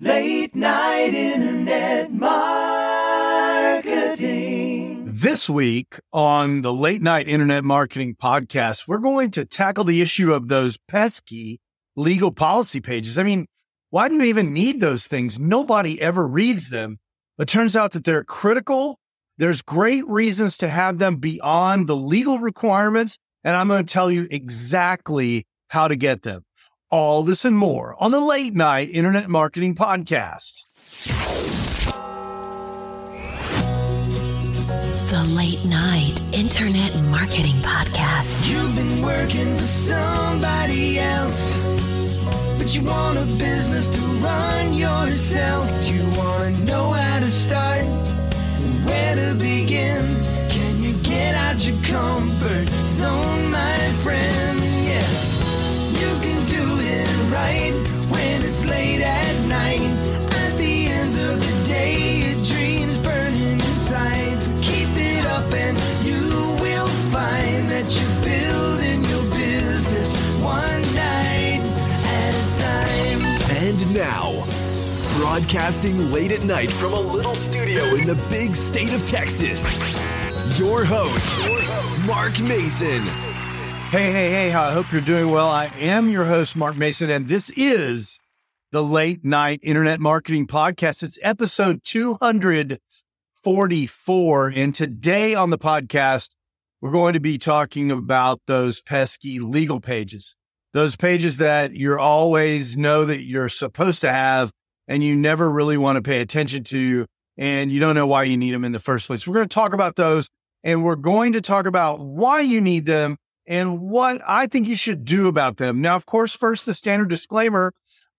Late night internet marketing. This week on the Late Night Internet Marketing Podcast, we're going to tackle the issue of those pesky legal policy pages. I mean, why do you even need those things? Nobody ever reads them. It turns out that they're critical. There's great reasons to have them beyond the legal requirements. And I'm going to tell you exactly how to get them. All this and more on the Late Night Internet Marketing Podcast. The Late Night Internet Marketing Podcast. You've been working for somebody else, but you want a business to run yourself. You want to know how to start, and where to begin. Can you get out your comfort zone, it's late at night. At the end of the day, your dreams burning inside. So keep it up, and you will find that you're building your business one night at a time. And now, broadcasting late at night from a little studio in the big state of Texas, your host, Mark Mason. Hey, hey, hey, how I hope you're doing well. I am your host, Mark Mason, and this is the Late Night Internet Marketing Podcast. It's episode 244. And today on the podcast, we're going to be talking about those pesky legal pages, those pages that you're always know that you're supposed to have and you never really want to pay attention to, and you don't know why you need them in the first place. We're going to talk about those and we're going to talk about why you need them and what I think you should do about them. Now, of course, first, the standard disclaimer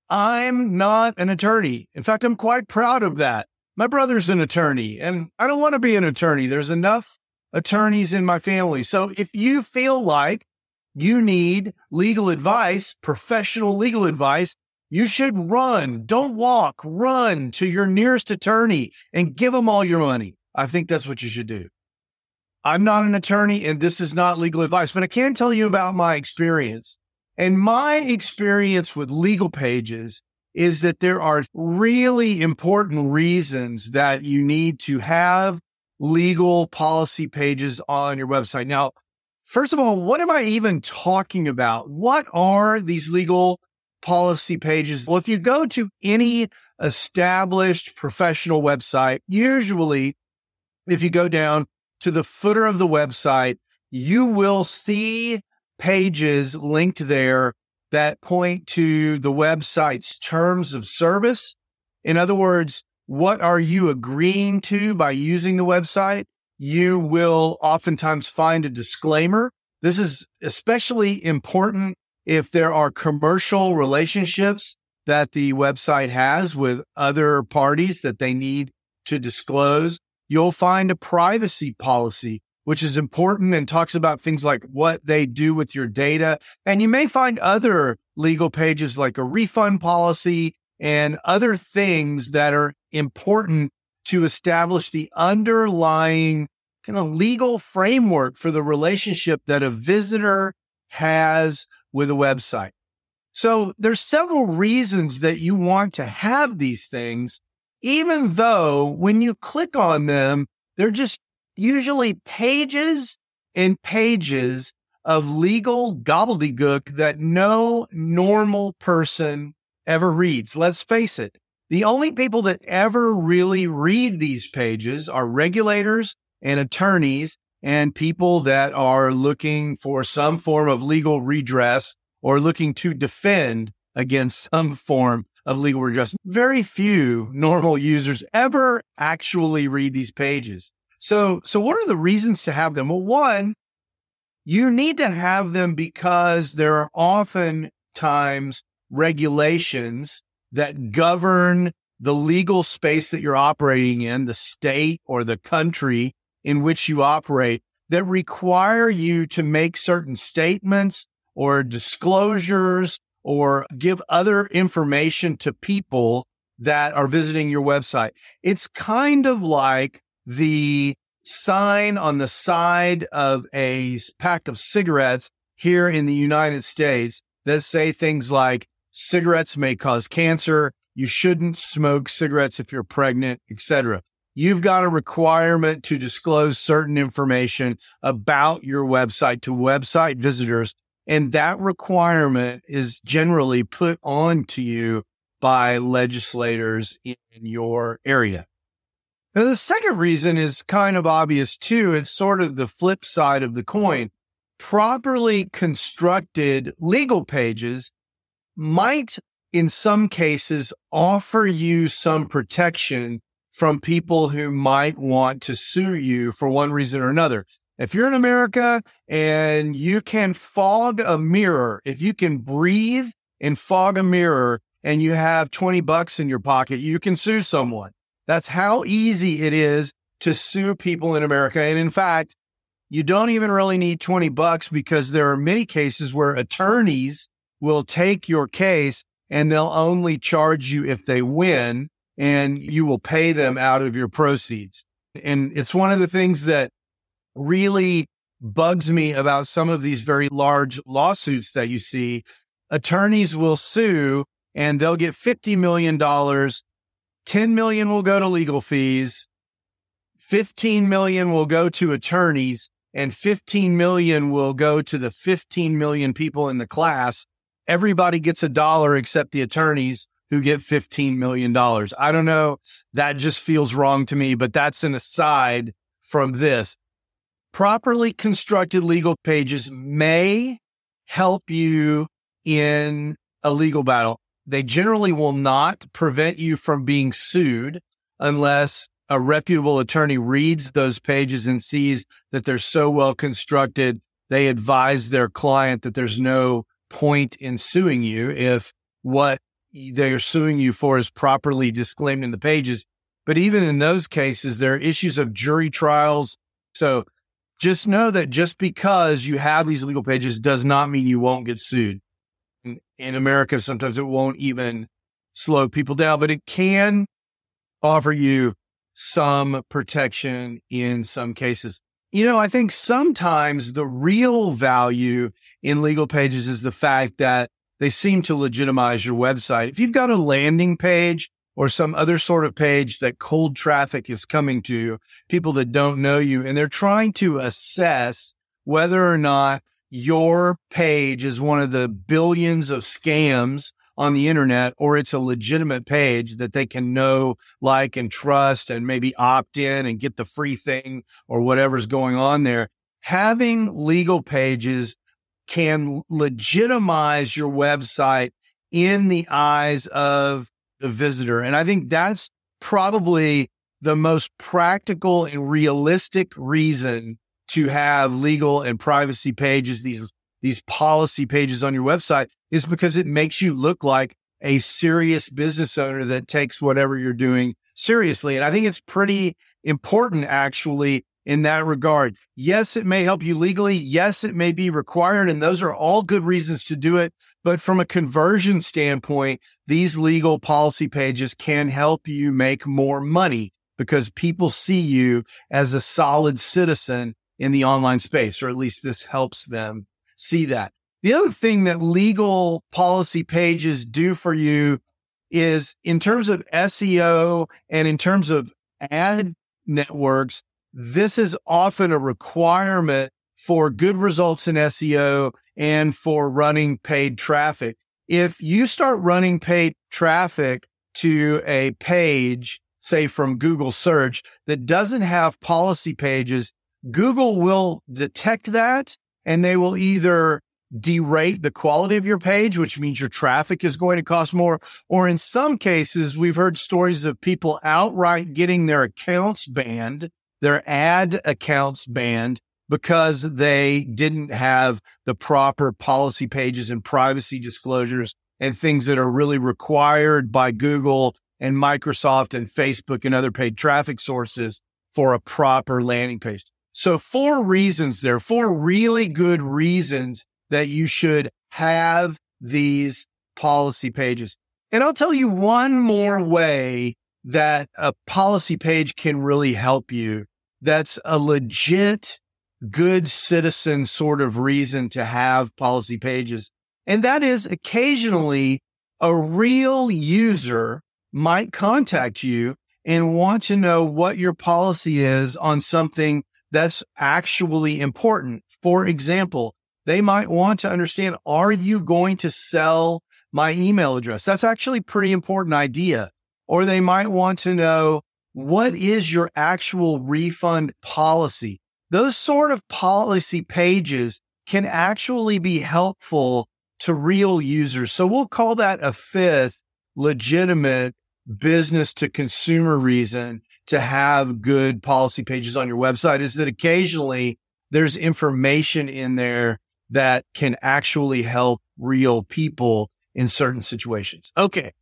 I'm not an attorney. In fact, I'm quite proud of that. My brother's an attorney, and I don't want to be an attorney. There's enough attorneys in my family. So if you feel like you need legal advice, professional legal advice, you should run. Don't walk, run to your nearest attorney and give them all your money. I think that's what you should do. I'm not an attorney and this is not legal advice, but I can tell you about my experience. And my experience with legal pages is that there are really important reasons that you need to have legal policy pages on your website. Now, first of all, what am I even talking about? What are these legal policy pages? Well, if you go to any established professional website, usually if you go down to the footer of the website, you will see pages linked there that point to the website's terms of service. In other words, what are you agreeing to by using the website? You will oftentimes find a disclaimer. This is especially important if there are commercial relationships that the website has with other parties that they need to disclose. You'll find a privacy policy, which is important and talks about things like what they do with your data. And you may find other legal pages like a refund policy and other things that are important to establish the underlying kind of legal framework for the relationship that a visitor has with a website. So there's several reasons that you want to have these things, even though when you click on them, they're just usually pages and pages of legal gobbledygook that no normal person ever reads. Let's face it. The only people that ever really read these pages are regulators and attorneys and people that are looking for some form of legal redress or looking to defend against some form of legal redress. Very few normal users ever actually read these pages. So, so what are the reasons to have them? Well, one, you need to have them because there are often times regulations that govern the legal space that you're operating in, the state or the country in which you operate that require you to make certain statements or disclosures or give other information to people that are visiting your website. It's kind of like the sign on the side of a pack of cigarettes here in the United States that say things like cigarettes may cause cancer, You shouldn't smoke cigarettes if you're pregnant, etc. You've got a requirement to disclose certain information about your website to website visitors. And that requirement is generally put on to you by legislators in your area. Now, the second reason is kind of obvious too. It's sort of the flip side of the coin. Properly constructed legal pages might, in some cases, offer you some protection from people who might want to sue you for one reason or another. If you're in America and you can fog a mirror, if you can breathe and fog a mirror and you have 20 bucks in your pocket, you can sue someone. That's how easy it is to sue people in America. And in fact, you don't even really need 20 bucks because there are many cases where attorneys will take your case and they'll only charge you if they win and you will pay them out of your proceeds. And it's one of the things that really bugs me about some of these very large lawsuits that you see. Attorneys will sue and they'll get $50 million 10 million will go to legal fees, 15 million will go to attorneys, and 15 million will go to the 15 million people in the class. Everybody gets a dollar except the attorneys who get $15 million. I don't know. That just feels wrong to me, but that's an aside from this. Properly constructed legal pages may help you in a legal battle. They generally will not prevent you from being sued unless a reputable attorney reads those pages and sees that they're so well constructed. They advise their client that there's no point in suing you if what they're suing you for is properly disclaimed in the pages. But even in those cases, there are issues of jury trials. So just know that just because you have these legal pages does not mean you won't get sued in America, sometimes it won't even slow people down, but it can offer you some protection in some cases. You know, I think sometimes the real value in legal pages is the fact that they seem to legitimize your website. If you've got a landing page or some other sort of page that cold traffic is coming to, people that don't know you, and they're trying to assess whether or not your page is one of the billions of scams on the internet or it's a legitimate page that they can know, like, and trust and maybe opt in and get the free thing or whatever's going on there. Having legal pages can legitimize your website in the eyes of the visitor. And I think that's probably the most practical and realistic reason to have legal and privacy pages, these, these policy pages on your website is because it makes you look like a serious business owner that takes whatever you're doing seriously. And I think it's pretty important actually in that regard. Yes, it may help you legally. Yes, it may be required. And those are all good reasons to do it. But from a conversion standpoint, these legal policy pages can help you make more money because people see you as a solid citizen in the online space, or at least this helps them see that. The other thing that legal policy pages do for you is in terms of SEO and in terms of ad networks, this is often a requirement for good results in SEO and for running paid traffic. If you start running paid traffic to a page, say from Google search that doesn't have policy pages, Google will detect that and they will either derate the quality of your page, which means your traffic is going to cost more. Or in some cases, we've heard stories of people outright getting their accounts banned, their ad accounts banned because they didn't have the proper policy pages and privacy disclosures and things that are really required by Google and Microsoft and Facebook and other paid traffic sources for a proper landing page. So four reasons there, four really good reasons that you should have these policy pages. And I'll tell you one more way that a policy page can really help you. That's a legit good citizen sort of reason to have policy pages. And that is occasionally a real user might contact you and want to know what your policy is on something that's actually important. For example, they might want to understand, are you going to sell my email address? That's actually pretty important idea. Or they might want to know, what is your actual refund policy? Those sort of policy pages can actually be helpful to real users. So we'll call that a fifth legitimate business to consumer reason to have good policy pages on your website is that occasionally there's information in there that can actually help real people in certain situations. Okay.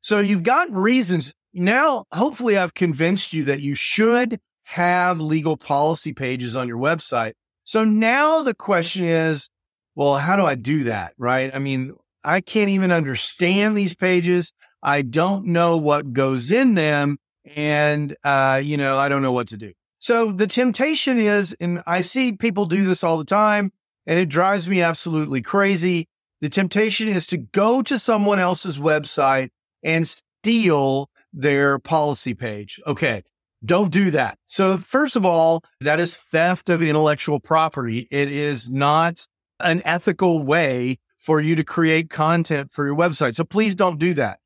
So you've got reasons. Now, hopefully I've convinced you that you should have legal policy pages on your website. So now the question is, well, how do I do that? Right. I mean, I can't even understand these pages. I don't know what goes in them. And, uh, you know, I don't know what to do. So the temptation is, and I see people do this all the time and it drives me absolutely crazy. The temptation is to go to someone else's website and steal their policy page. Okay. Don't do that. So first of all, that is theft of intellectual property. It is not an ethical way for you to create content for your website. So please don't do that.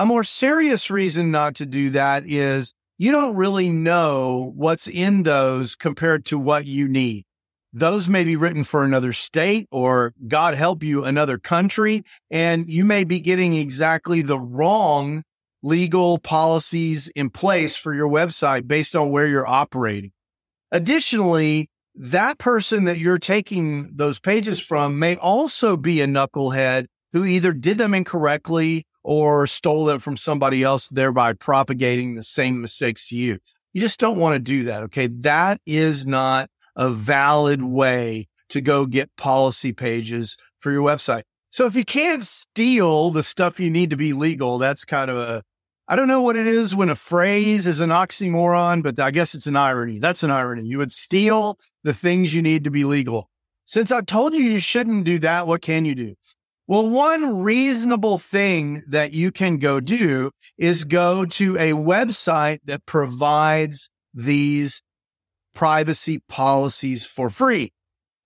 A more serious reason not to do that is you don't really know what's in those compared to what you need. Those may be written for another state or God help you, another country. And you may be getting exactly the wrong legal policies in place for your website based on where you're operating. Additionally, that person that you're taking those pages from may also be a knucklehead who either did them incorrectly or stole them from somebody else, thereby propagating the same mistakes to you. You just don't want to do that. Okay. That is not a valid way to go get policy pages for your website. So if you can't steal the stuff you need to be legal, that's kind of a I don't know what it is when a phrase is an oxymoron, but I guess it's an irony. That's an irony. You would steal the things you need to be legal. Since I told you you shouldn't do that, what can you do? Well, one reasonable thing that you can go do is go to a website that provides these privacy policies for free.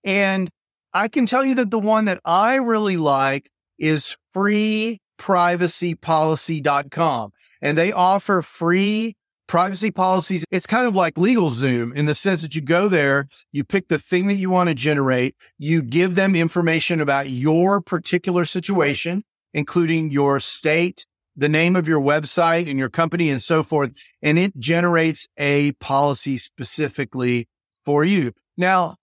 And I can tell you that the one that I really like is free privacypolicy.com and they offer free privacy policies. It's kind of like LegalZoom in the sense that you go there, you pick the thing that you want to generate, you give them information about your particular situation, including your state, the name of your website and your company and so forth. And it generates a policy specifically for you. Now,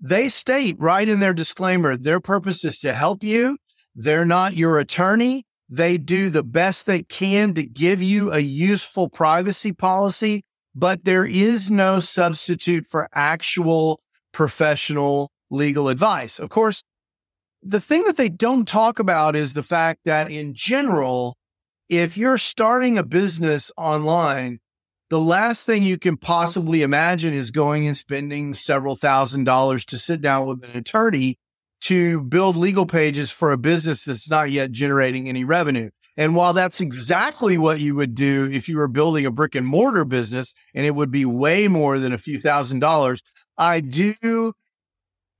they state right in their disclaimer, their purpose is to help you. They're not your attorney. They do the best they can to give you a useful privacy policy, but there is no substitute for actual professional legal advice. Of course, the thing that they don't talk about is the fact that in general, if you're starting a business online, the last thing you can possibly imagine is going and spending several thousand dollars to sit down with an attorney to build legal pages for a business that's not yet generating any revenue. And while that's exactly what you would do if you were building a brick and mortar business and it would be way more than a few thousand dollars, I do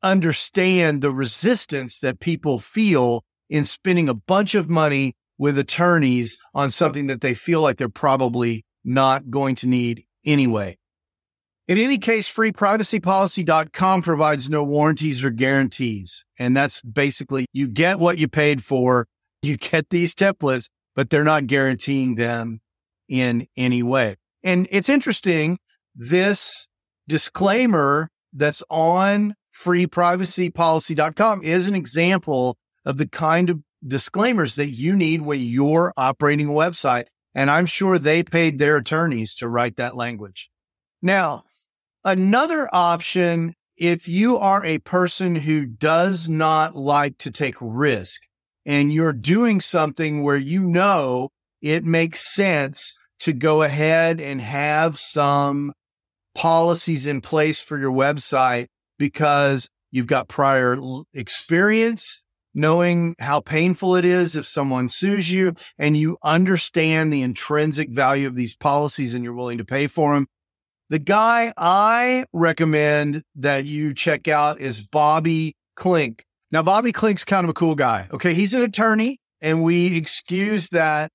understand the resistance that people feel in spending a bunch of money with attorneys on something that they feel like they're probably not going to need anyway. In any case, freeprivacypolicy.com provides no warranties or guarantees. And that's basically you get what you paid for. You get these templates, but they're not guaranteeing them in any way. And it's interesting. This disclaimer that's on freeprivacypolicy.com is an example of the kind of disclaimers that you need when you're operating a website. And I'm sure they paid their attorneys to write that language. Now, another option, if you are a person who does not like to take risk and you're doing something where you know it makes sense to go ahead and have some policies in place for your website because you've got prior experience, knowing how painful it is if someone sues you and you understand the intrinsic value of these policies and you're willing to pay for them. The guy I recommend that you check out is Bobby Klinck. Now, Bobby Klinck's kind of a cool guy. Okay. He's an attorney and we excuse that.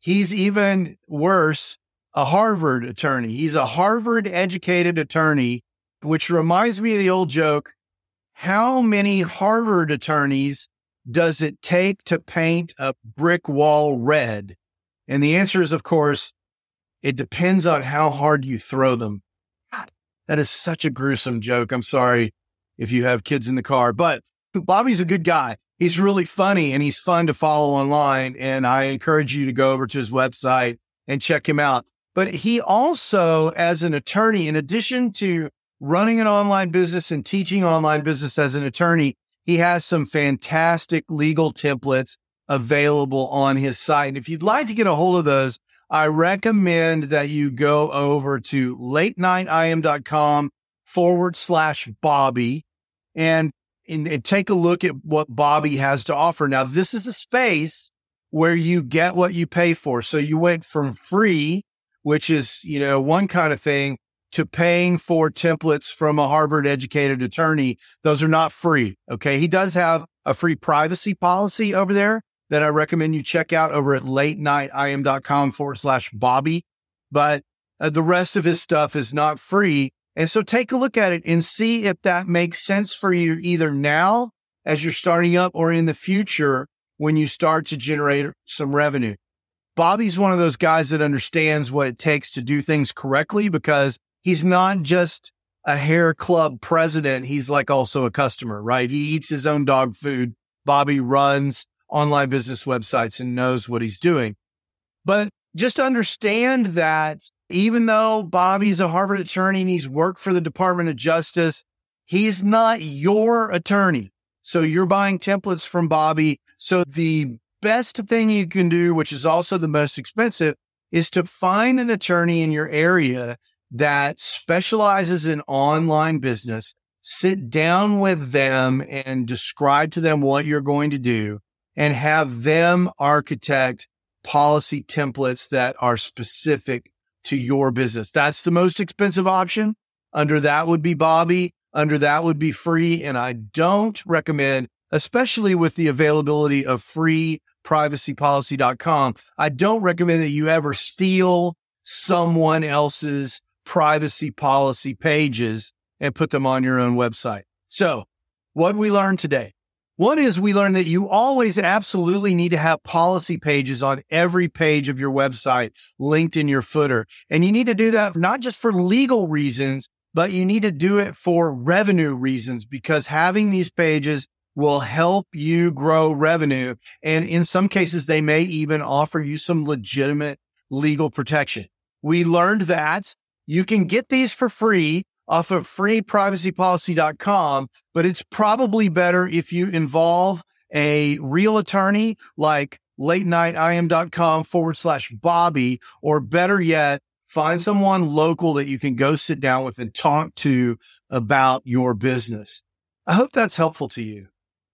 He's even worse, a Harvard attorney. He's a Harvard educated attorney, which reminds me of the old joke. How many Harvard attorneys does it take to paint a brick wall red? And the answer is, of course, it depends on how hard you throw them. God, that is such a gruesome joke. I'm sorry if you have kids in the car, but Bobby's a good guy. He's really funny and he's fun to follow online. And I encourage you to go over to his website and check him out. But he also, as an attorney, in addition to running an online business and teaching online business as an attorney, he has some fantastic legal templates available on his site. And if you'd like to get a hold of those, I recommend that you go over to latenightim.com forward slash Bobby and, and, and take a look at what Bobby has to offer. Now, this is a space where you get what you pay for. So you went from free, which is, you know, one kind of thing to paying for templates from a Harvard educated attorney. Those are not free. Okay. He does have a free privacy policy over there that I recommend you check out over at latenightim.com forward slash Bobby. But uh, the rest of his stuff is not free. And so take a look at it and see if that makes sense for you either now as you're starting up or in the future when you start to generate some revenue. Bobby's one of those guys that understands what it takes to do things correctly because he's not just a hair club president. He's like also a customer, right? He eats his own dog food. Bobby runs online business websites and knows what he's doing. But just understand that even though Bobby's a Harvard attorney and he's worked for the Department of Justice, he's not your attorney. So you're buying templates from Bobby. So the best thing you can do, which is also the most expensive, is to find an attorney in your area that specializes in online business. Sit down with them and describe to them what you're going to do and have them architect policy templates that are specific to your business. That's the most expensive option. Under that would be Bobby. Under that would be free. And I don't recommend, especially with the availability of free privacypolicy.com, I don't recommend that you ever steal someone else's privacy policy pages and put them on your own website. So what we learned today? One is we learned that you always absolutely need to have policy pages on every page of your website linked in your footer. And you need to do that not just for legal reasons, but you need to do it for revenue reasons because having these pages will help you grow revenue. And in some cases, they may even offer you some legitimate legal protection. We learned that you can get these for free off of freeprivacypolicy.com, but it's probably better if you involve a real attorney like late night nightim.com forward slash Bobby, or better yet, find someone local that you can go sit down with and talk to about your business. I hope that's helpful to you.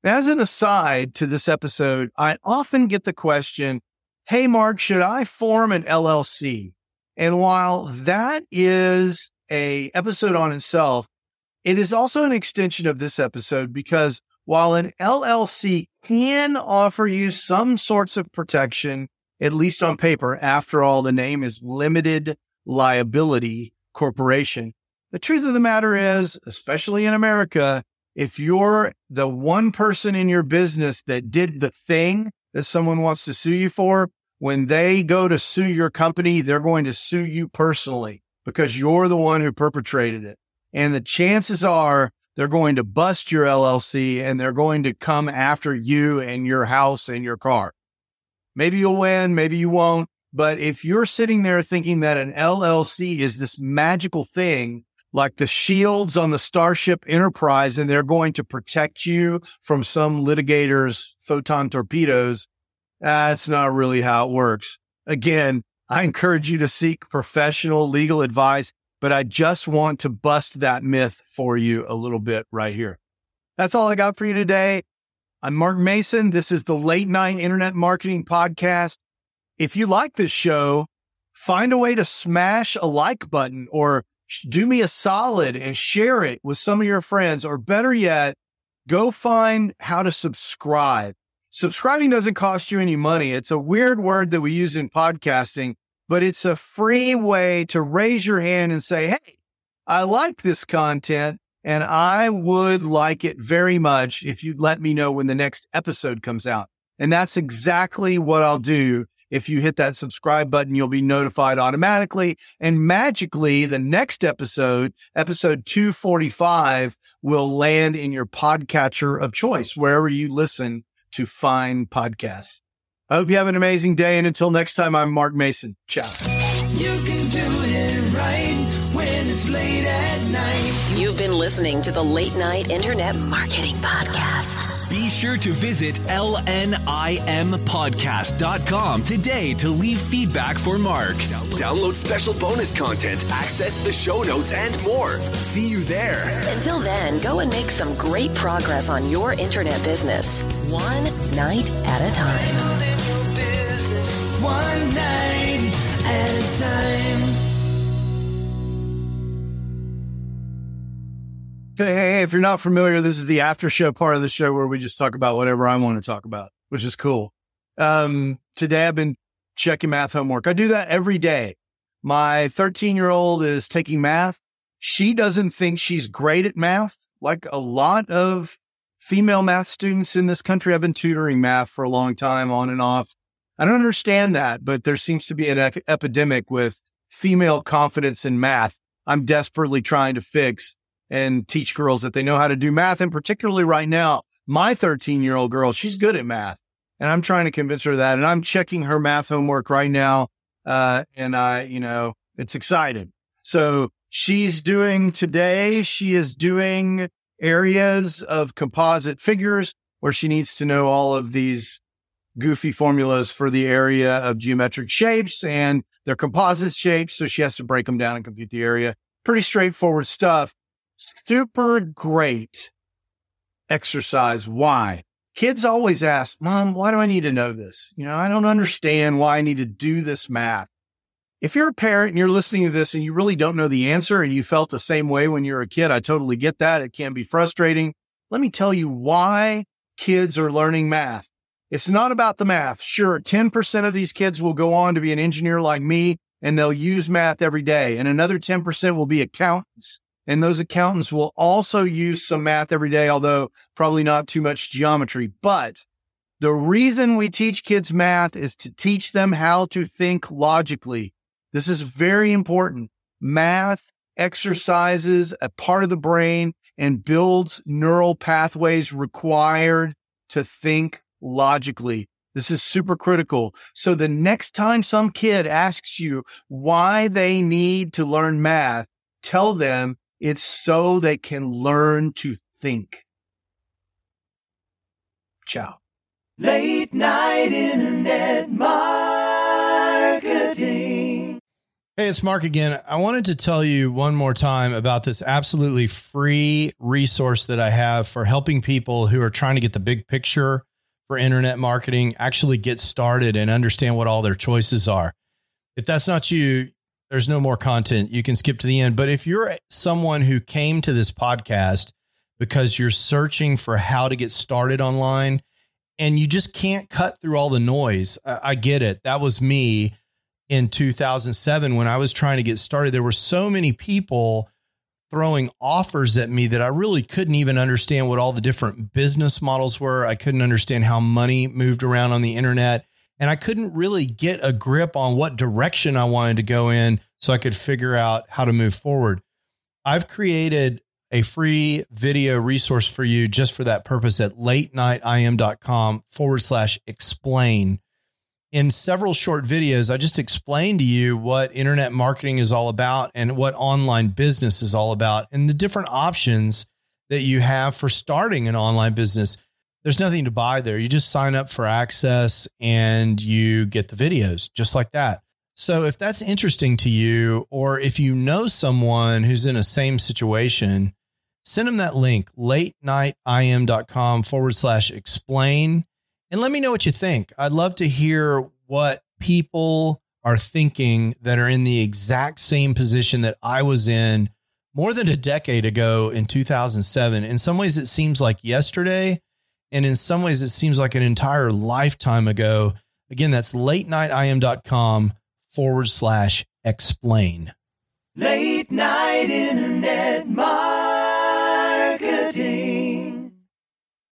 As an aside to this episode, I often get the question, Hey, Mark, should I form an LLC? And while that is a episode on itself, it is also an extension of this episode because while an LLC can offer you some sorts of protection, at least on paper, after all, the name is limited liability corporation. The truth of the matter is, especially in America, if you're the one person in your business that did the thing that someone wants to sue you for, when they go to sue your company, they're going to sue you personally because you're the one who perpetrated it. And the chances are they're going to bust your LLC and they're going to come after you and your house and your car. Maybe you'll win, maybe you won't. But if you're sitting there thinking that an LLC is this magical thing, like the shields on the Starship Enterprise, and they're going to protect you from some litigator's photon torpedoes, that's not really how it works. Again, I encourage you to seek professional legal advice, but I just want to bust that myth for you a little bit right here. That's all I got for you today. I'm Mark Mason. This is the Late Night Internet Marketing Podcast. If you like this show, find a way to smash a like button or do me a solid and share it with some of your friends, or better yet, go find how to subscribe. Subscribing doesn't cost you any money. It's a weird word that we use in podcasting, but it's a free way to raise your hand and say, Hey, I like this content and I would like it very much if you'd let me know when the next episode comes out. And that's exactly what I'll do. If you hit that subscribe button, you'll be notified automatically. And magically, the next episode, episode 245, will land in your podcatcher of choice, wherever you listen to find podcasts. I hope you have an amazing day. And until next time, I'm Mark Mason. Ciao. You can do it right when it's late at night. You've been listening to the Late Night Internet Marketing Podcast. Be sure to visit lnimpodcast.com today to leave feedback for Mark. Download special bonus content, access the show notes, and more. See you there. Until then, go and make some great progress on your internet business, one night at a time. Your business one night at a time. Hey, hey, if you're not familiar, this is the after show part of the show where we just talk about whatever I want to talk about, which is cool. Um, today I've been checking math homework. I do that every day. My 13 year old is taking math. She doesn't think she's great at math. Like a lot of female math students in this country, I've been tutoring math for a long time on and off. I don't understand that, but there seems to be an ec- epidemic with female confidence in math. I'm desperately trying to fix and teach girls that they know how to do math. And particularly right now, my 13 year old girl, she's good at math and I'm trying to convince her that. And I'm checking her math homework right now. Uh, and I, you know, it's exciting. So she's doing today, she is doing areas of composite figures where she needs to know all of these goofy formulas for the area of geometric shapes and their composite shapes. So she has to break them down and compute the area. Pretty straightforward stuff super great exercise. Why? Kids always ask, Mom, why do I need to know this? You know, I don't understand why I need to do this math. If you're a parent and you're listening to this and you really don't know the answer and you felt the same way when you're a kid, I totally get that. It can be frustrating. Let me tell you why kids are learning math. It's not about the math. Sure, 10% of these kids will go on to be an engineer like me and they'll use math every day. And another 10% will be accountants. And those accountants will also use some math every day, although probably not too much geometry. But the reason we teach kids math is to teach them how to think logically. This is very important. Math exercises a part of the brain and builds neural pathways required to think logically. This is super critical. So the next time some kid asks you why they need to learn math, tell them it's so they can learn to think. Ciao. Late night internet marketing. Hey, it's Mark again. I wanted to tell you one more time about this absolutely free resource that I have for helping people who are trying to get the big picture for internet marketing actually get started and understand what all their choices are. If that's not you, there's no more content. You can skip to the end. But if you're someone who came to this podcast because you're searching for how to get started online and you just can't cut through all the noise, I, I get it. That was me in 2007 when I was trying to get started. There were so many people throwing offers at me that I really couldn't even understand what all the different business models were. I couldn't understand how money moved around on the internet. And I couldn't really get a grip on what direction I wanted to go in so I could figure out how to move forward. I've created a free video resource for you just for that purpose at latenightim.com forward slash explain in several short videos, I just explained to you what internet marketing is all about and what online business is all about and the different options that you have for starting an online business. There's nothing to buy there. You just sign up for access and you get the videos just like that. So if that's interesting to you, or if you know someone who's in a same situation, send them that link, late nightim.com forward slash explain, and let me know what you think. I'd love to hear what people are thinking that are in the exact same position that I was in more than a decade ago in 2007. In some ways, it seems like yesterday. And in some ways, it seems like an entire lifetime ago. Again, that's latenightim.com forward slash explain. Late night internet, Mark.